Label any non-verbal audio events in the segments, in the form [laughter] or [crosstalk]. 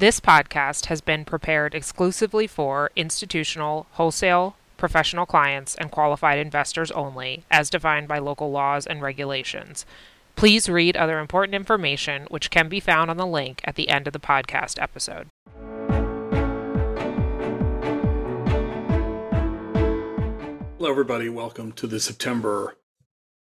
This podcast has been prepared exclusively for institutional, wholesale, professional clients, and qualified investors only, as defined by local laws and regulations. Please read other important information, which can be found on the link at the end of the podcast episode. Hello, everybody. Welcome to the September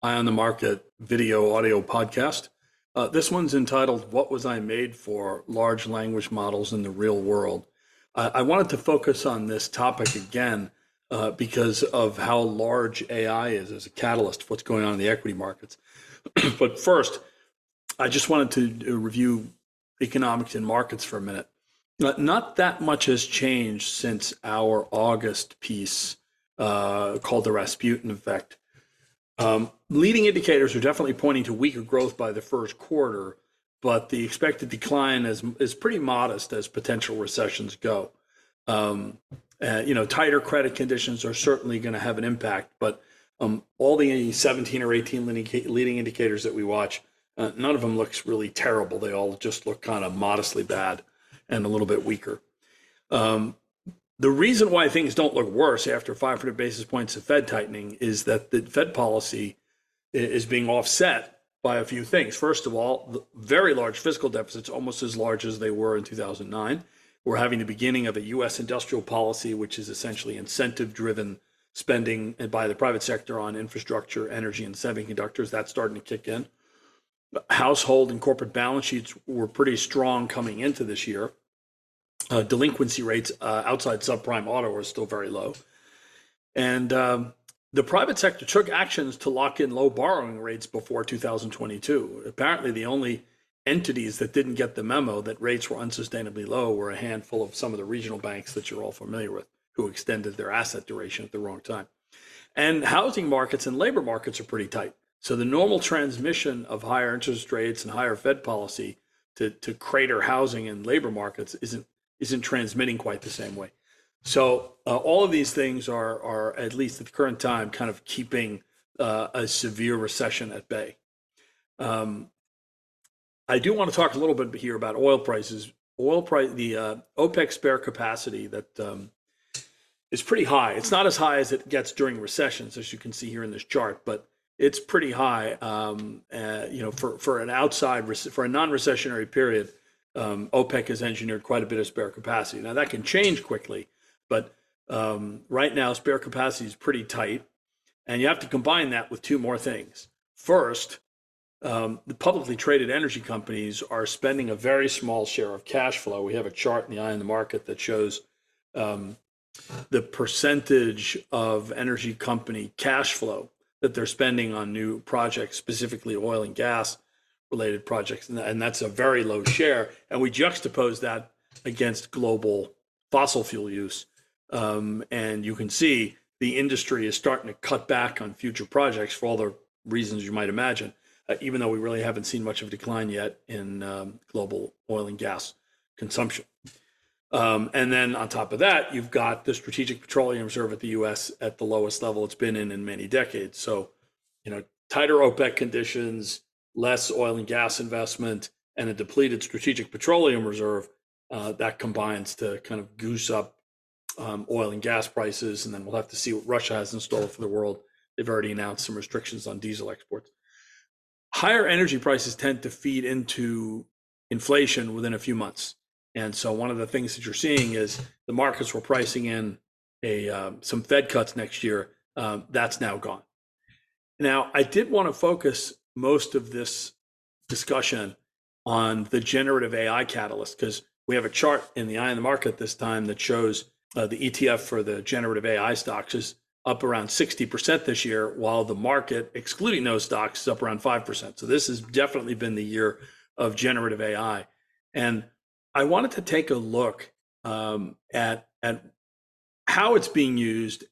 Eye on the Market video audio podcast. Uh, this one's entitled What Was I Made For? Large Language Models in the Real World. I wanted to focus on this topic again uh, because of how large AI is as a catalyst for what's going on in the equity markets. [clears throat] but first, I just wanted to uh, review economics and markets for a minute. Uh, not that much has changed since our August piece uh, called The Rasputin Effect. Um, leading indicators are definitely pointing to weaker growth by the first quarter, but the expected decline is is pretty modest as potential recessions go. Um, uh, you know, tighter credit conditions are certainly going to have an impact, but um, all the 17 or 18 leading indicators that we watch, uh, none of them looks really terrible. They all just look kind of modestly bad and a little bit weaker. Um, the reason why things don't look worse after 500 basis points of Fed tightening is that the Fed policy is being offset by a few things. First of all, very large fiscal deficits, almost as large as they were in 2009. We're having the beginning of a U.S. industrial policy, which is essentially incentive driven spending by the private sector on infrastructure, energy, and semiconductors. That's starting to kick in. Household and corporate balance sheets were pretty strong coming into this year. Uh, delinquency rates uh, outside subprime auto are still very low. And um, the private sector took actions to lock in low borrowing rates before 2022. Apparently, the only entities that didn't get the memo that rates were unsustainably low were a handful of some of the regional banks that you're all familiar with who extended their asset duration at the wrong time. And housing markets and labor markets are pretty tight. So the normal transmission of higher interest rates and higher Fed policy to, to crater housing and labor markets isn't isn't transmitting quite the same way. So uh, all of these things are are at least at the current time kind of keeping uh, a severe recession at bay. Um, I do want to talk a little bit here about oil prices. Oil price, the uh, OPEC spare capacity that um, is pretty high. It's not as high as it gets during recessions, as you can see here in this chart, but it's pretty high. Um, uh, you know, for for an outside for a non-recessionary period, um, OPEC has engineered quite a bit of spare capacity. Now that can change quickly, but um, right now spare capacity is pretty tight, and you have to combine that with two more things. First, um, the publicly traded energy companies are spending a very small share of cash flow. We have a chart in the eye on the market that shows um, the percentage of energy company cash flow that they're spending on new projects, specifically oil and gas related projects, and that's a very low share. And we juxtapose that against global fossil fuel use, um, and you can see the industry is starting to cut back on future projects for all the reasons you might imagine. Uh, even though we really haven't seen much of a decline yet in um, global oil and gas consumption. Um, and then on top of that, you've got the Strategic Petroleum Reserve at the U.S. at the lowest level it's been in in many decades. So, you know, tighter OPEC conditions, less oil and gas investment, and a depleted strategic petroleum reserve, uh, that combines to kind of goose up um, oil and gas prices. And then we'll have to see what Russia has in store for the world. They've already announced some restrictions on diesel exports. Higher energy prices tend to feed into inflation within a few months. And so one of the things that you're seeing is the markets were pricing in a um, some Fed cuts next year. Um, that's now gone. Now, I did want to focus most of this discussion on the generative AI catalyst because we have a chart in the eye on the market this time that shows uh, the ETF for the generative AI stocks is up around 60% this year, while the market, excluding those stocks, is up around 5%. So this has definitely been the year of generative AI. And I wanted to take a look um, at, at how it's being used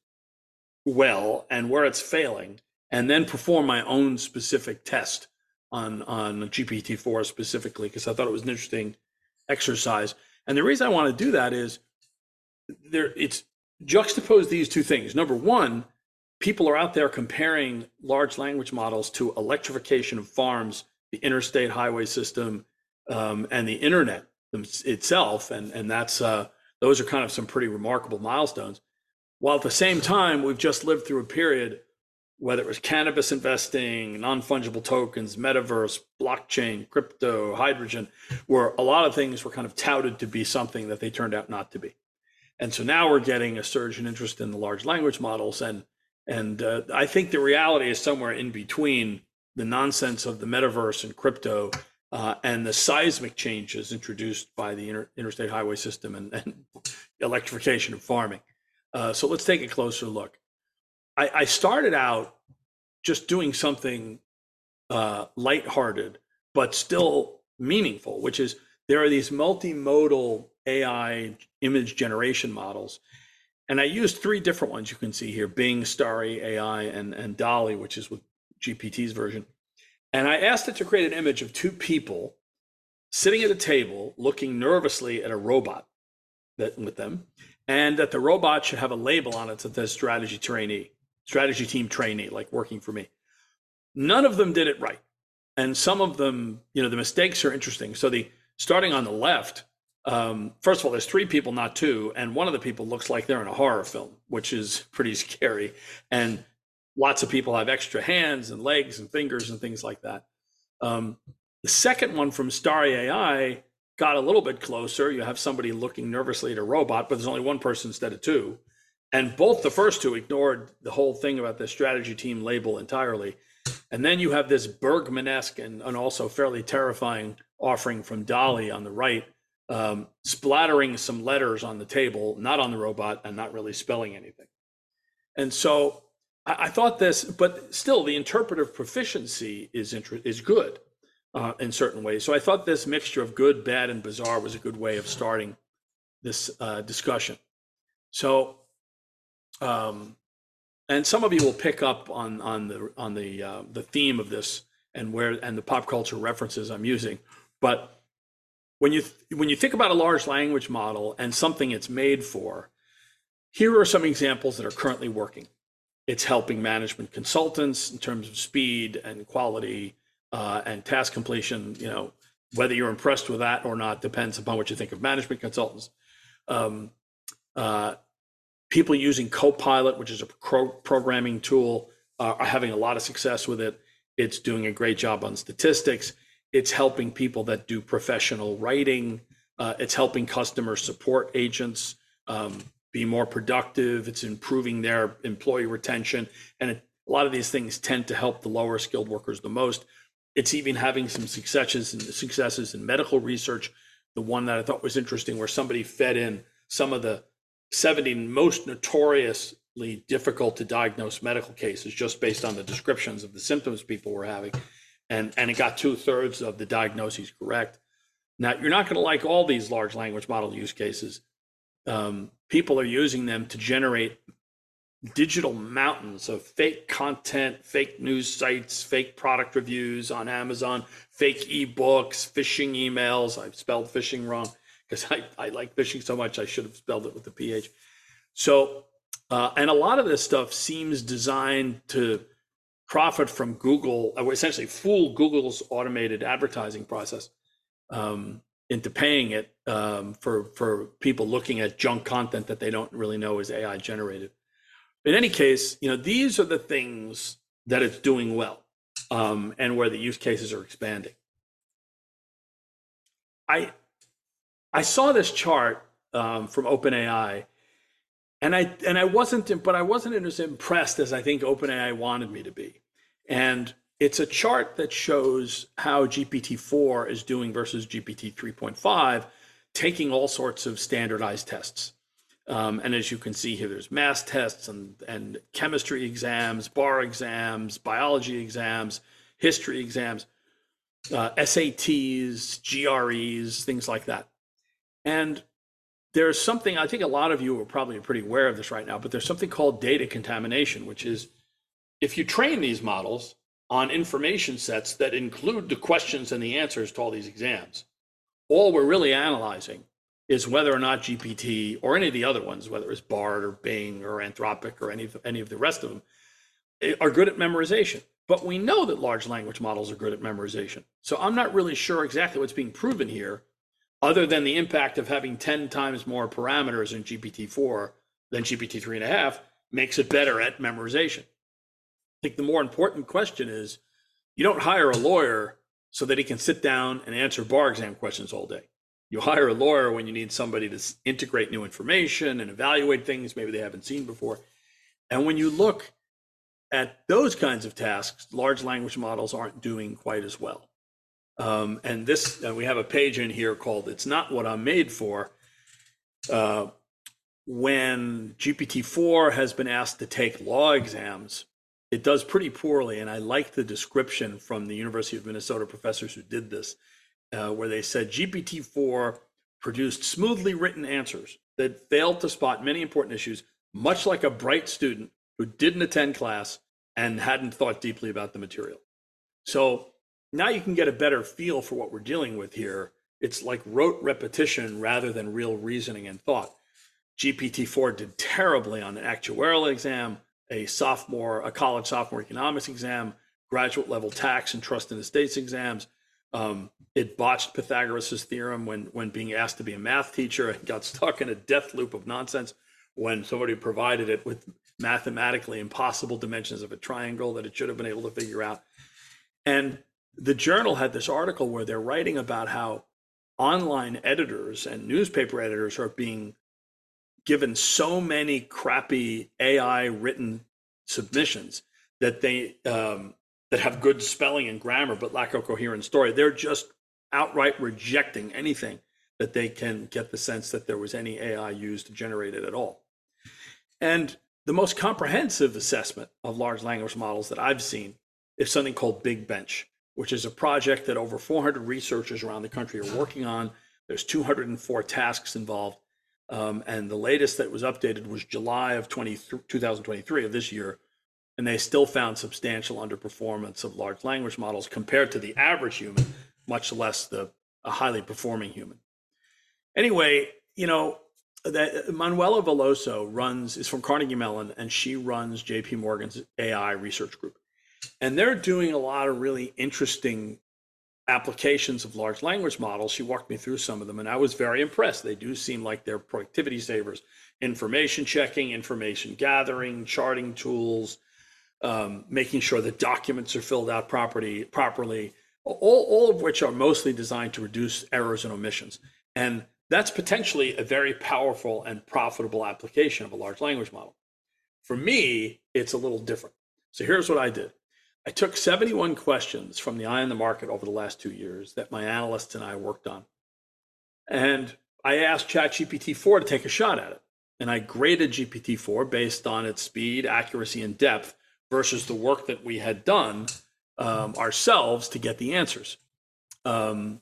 well and where it's failing and then perform my own specific test on on GPT-4 specifically because I thought it was an interesting exercise. And the reason I want to do that is there it's juxtapose these two things. Number one, people are out there comparing large language models to electrification of farms, the interstate highway system, um, and the internet. itself, and and that's uh, those are kind of some pretty remarkable milestones. While at the same time, we've just lived through a period, whether it was cannabis investing, non fungible tokens, metaverse, blockchain, crypto, hydrogen, where a lot of things were kind of touted to be something that they turned out not to be. And so now we're getting a surge in interest in the large language models, and and uh, I think the reality is somewhere in between the nonsense of the metaverse and crypto uh, and the seismic changes introduced by the inter- interstate highway system and, and electrification of farming. Uh, so let's take a closer look. I, I started out just doing something uh, lighthearted, but still meaningful, which is there are these multimodal AI image generation models. And I used three different ones you can see here Bing, Starry AI, and, and DALL-E, which is with GPT's version. And I asked it to create an image of two people sitting at a table looking nervously at a robot that, with them, and that the robot should have a label on it that says strategy trainee, strategy team trainee, like working for me. None of them did it right. And some of them, you know, the mistakes are interesting. So the starting on the left, um, first of all, there's three people, not two, and one of the people looks like they're in a horror film, which is [laughs] pretty scary. And lots of people have extra hands and legs and fingers and things like that. Um, the second one from Starry AI got a little bit closer. You have somebody looking nervously at a robot, but there's only one person instead of two. And both the first two ignored the whole thing about the strategy team label entirely. And then you have this Bergman-esque and, and also fairly terrifying offering from DALL-E on the right, um, splattering some letters on the table, not on the robot, and not really spelling anything. And so I, I thought this, but still, the interpretive proficiency is inter- is good uh, in certain ways. So I thought this mixture of good, bad, and bizarre was a good way of starting this uh, discussion. So, um, and some of you will pick up on on the on the uh, the theme of this and where and the pop culture references I'm using, but when you when you think about a large language model and something it's made for, here are some examples that are currently working. It's helping management consultants in terms of speed and quality uh, and task completion. You know, whether you're impressed with that or not depends upon what you think of management consultants. Um, uh, people using Copilot, which is a pro- programming tool, uh, are having a lot of success with it. It's doing a great job on statistics. It's helping people that do professional writing. Uh, it's helping customer support agents um, be more productive. It's improving their employee retention. And it, a lot of these things tend to help the lower skilled workers the most. It's even having some successes and successes in medical research. The one that I thought was interesting, where somebody fed in some of the 70 most notoriously difficult to diagnose medical cases just based on the descriptions of the symptoms people were having. And, and it got two thirds of the diagnoses correct. Now, you're not going to like all these large language model use cases um, people are using them to generate digital mountains of fake content, fake news sites, fake product reviews on Amazon, fake ebooks, phishing emails. I've spelled phishing wrong because I, I like fishing so much, I should have spelled it with the PH. So, uh, and a lot of this stuff seems designed to profit from Google, or essentially fool Google's automated advertising process. Um, into paying it um, for for people looking at junk content that they don't really know is AI generated. In any case, you know these are the things that it's doing well, um, and where the use cases are expanding. I I saw this chart um, from OpenAI, and I and I wasn't, but I wasn't as impressed as I think OpenAI wanted me to be, and it's a chart that shows how GPT-4 is doing versus GPT 3.5, taking all sorts of standardized tests. Um, and as you can see here, there's math tests and, and chemistry exams, bar exams, biology exams, history exams, uh, SATs, GREs, things like that. And there's something, I think a lot of you are probably pretty aware of this right now, but there's something called data contamination, which is if you train these models on information sets that include the questions and the answers to all these exams. All we're really analyzing is whether or not GPT or any of the other ones, whether it's BARD or Bing or Anthropic or any of, any of the rest of them, eh, are good at memorization. But we know that large language models are good at memorization. So I'm not really sure exactly what's being proven here. Other than the impact of having 10 times more parameters in GPT-4 than GPT-3.5, makes it better at memorization. I think the more important question is you don't hire a lawyer so that he can sit down and answer bar exam questions all day. You hire a lawyer when you need somebody to integrate new information and evaluate things maybe they haven't seen before. And when you look at those kinds of tasks, large language models aren't doing quite as well. Um, and this, uh, we have a page in here called It's Not What I'm Made For. Uh, when GPT-4 has been asked to take law exams, it does pretty poorly. And I like the description from the University of Minnesota professors who did this, uh, where they said GPT-4 produced smoothly written answers that failed to spot many important issues, much like a bright student who didn't attend class and hadn't thought deeply about the material. So now you can get a better feel for what we're dealing with here. It's like rote repetition rather than real reasoning and thought. GPT-4 did terribly on an actuarial exam, a sophomore, a college sophomore economics exam, graduate level tax and trusts and estates exams. Um, it botched Pythagoras' theorem when when being asked to be a math teacher and got stuck in a death loop of nonsense when somebody provided it with mathematically impossible dimensions of a triangle that it should have been able to figure out. And the journal had this article where they're writing about how online editors and newspaper editors are being given so many crappy AI written submissions that they um, that have good spelling and grammar but lack a coherent story. They're just outright rejecting anything that they can get the sense that there was any AI used to generate it at all. And the most comprehensive assessment of large language models that I've seen is something called Big Bench, which is a project that over 400 researchers around the country are working on. There's 204 tasks involved. Um, and the latest that was updated was July of 20, 2023 of this year. And they still found substantial underperformance of large language models compared to the average human, much less the a highly performing human. Anyway, you know, that Manuela Veloso runs is from Carnegie Mellon and she runs JP Morgan's AI research group. And they're doing a lot of really interesting applications of large language models. She walked me through some of them, and I was very impressed. They do seem like they're productivity savers. Information checking, information gathering, charting tools, um, making sure that documents are filled out properly, properly, all, all of which are mostly designed to reduce errors and omissions. And that's potentially a very powerful and profitable application of a large language model. For me, it's a little different. So here's what I did. I took 71 questions from the eye on the market over the last two years that my analysts and I worked on. And I asked ChatGPT 4 to take a shot at it. And I graded GPT 4 based on its speed, accuracy, and depth versus the work that we had done um, ourselves to get the answers. Um,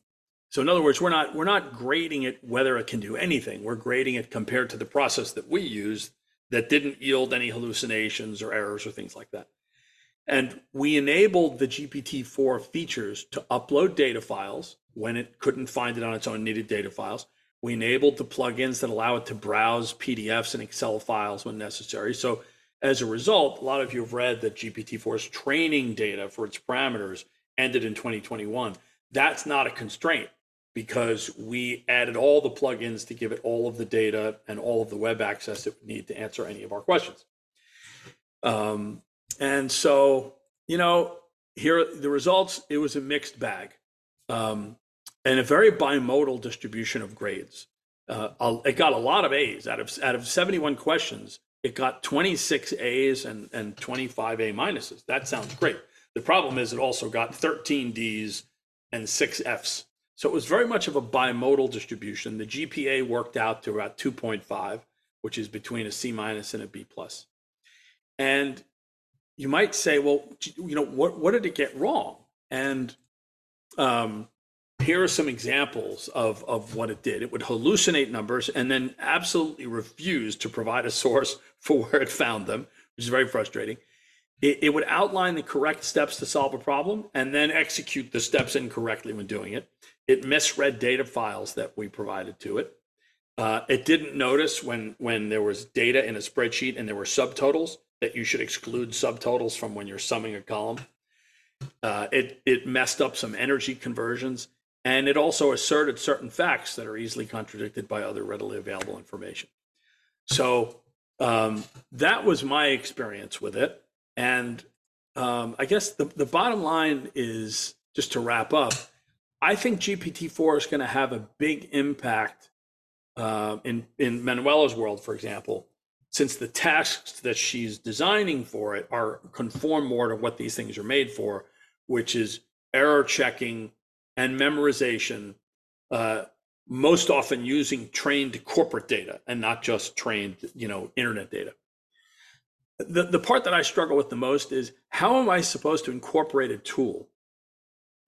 so in other words, we're not we're not grading it whether it can do anything. We're grading it compared to the process that we used that didn't yield any hallucinations or errors or things like that. And we enabled the GPT-4 features to upload data files when it couldn't find it on its own needed data files. We enabled the plugins that allow it to browse PDFs and Excel files when necessary. So as a result, a lot of you have read that GPT-4's training data for its parameters ended in 2021. That's not a constraint because we added all the plugins to give it all of the data and all of the web access it would need to answer any of our questions. Um, and so, you know, here the results, it was a mixed bag um, and a very bimodal distribution of grades. Uh, it got a lot of A's out of out of 71 questions. It got 26 A's and, and 25 A minuses. That sounds great. The problem is it also got 13 D's and six F's. So it was very much of a bimodal distribution. The GPA worked out to about 2.5, which is between a C minus and a B. And you might say, well, you know, what, what did it get wrong? And um, here are some examples of, of what it did. It would hallucinate numbers and then absolutely refuse to provide a source [laughs] for where it found them, which is very frustrating. It, it would outline the correct steps to solve a problem and then execute the steps incorrectly when doing it. It misread data files that we provided to it. Uh, it didn't notice when when there was data in a spreadsheet and there were subtotals that you should exclude subtotals from when you're summing a column. Uh, it it messed up some energy conversions, And it also asserted certain facts that are easily contradicted by other readily available information. So um, that was my experience with it. And um, I guess the, the bottom line is just to wrap up, I think GPT-4 is going to have a big impact uh, in in Manuela's world, for example, since the tasks that she's designing for it are conform more to what these things are made for, which is error checking and memorization, uh, most often using trained corporate data and not just trained, you know, internet data. The, the part that I struggle with the most is how am I supposed to incorporate a tool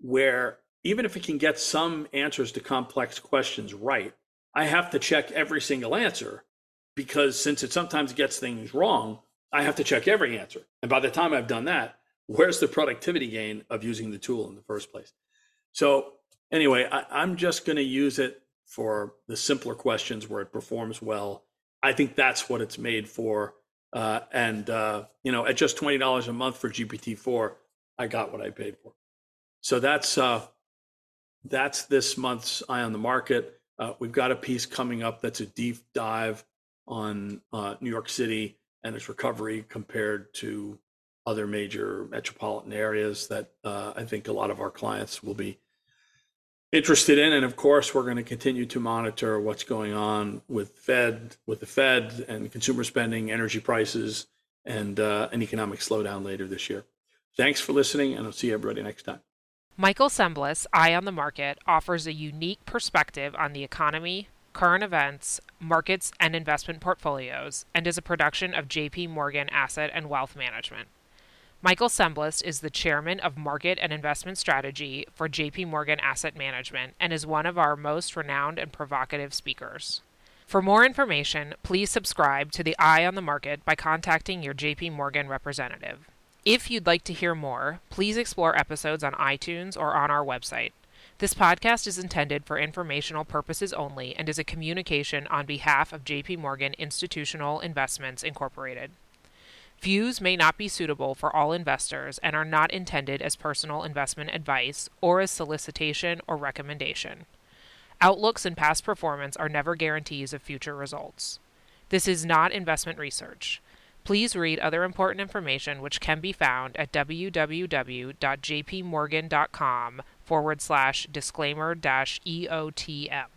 where even if it can get some answers to complex questions right, I have to check every single answer because since it sometimes gets things wrong, I have to check every answer. And by the time I've done that, where's the productivity gain of using the tool in the first place? So, anyway, I, am just going to use it for the simpler questions where it performs well. I think that's what it's made for. Uh, and, uh, you know, at just $20 a month for GPT-4, I got what I paid for. So that's, uh, that's this month's Eye on the Market. Uh, we've got a piece coming up that's a deep dive on uh, New York City and its recovery compared to other major metropolitan areas that uh, I think a lot of our clients will be interested in. And of course, we're going to continue to monitor what's going on with Fed, with the Fed, and consumer spending, energy prices, and uh, an economic slowdown later this year. Thanks for listening, and I'll see everybody next time. Michael Cembalest, Eye on the Market, offers a unique perspective on the economy, current events, markets, and investment portfolios, and is a production of JP Morgan Asset and Wealth Management. Michael Cembalest is the chairman of market and investment strategy for JP Morgan Asset Management and is one of our most renowned and provocative speakers. For more information, please subscribe to the Eye on the Market by contacting your JP Morgan representative. If you'd like to hear more, please explore episodes on iTunes or on our website. This podcast is intended for informational purposes only and is a communication on behalf of JP Morgan Institutional Investments Incorporated. Views may not be suitable for all investors and are not intended as personal investment advice or as solicitation or recommendation. Outlooks and past performance are never guarantees of future results. This is not investment research. Please read other important information which can be found at www.jpmorgan.com forward slash disclaimer dash EOTM.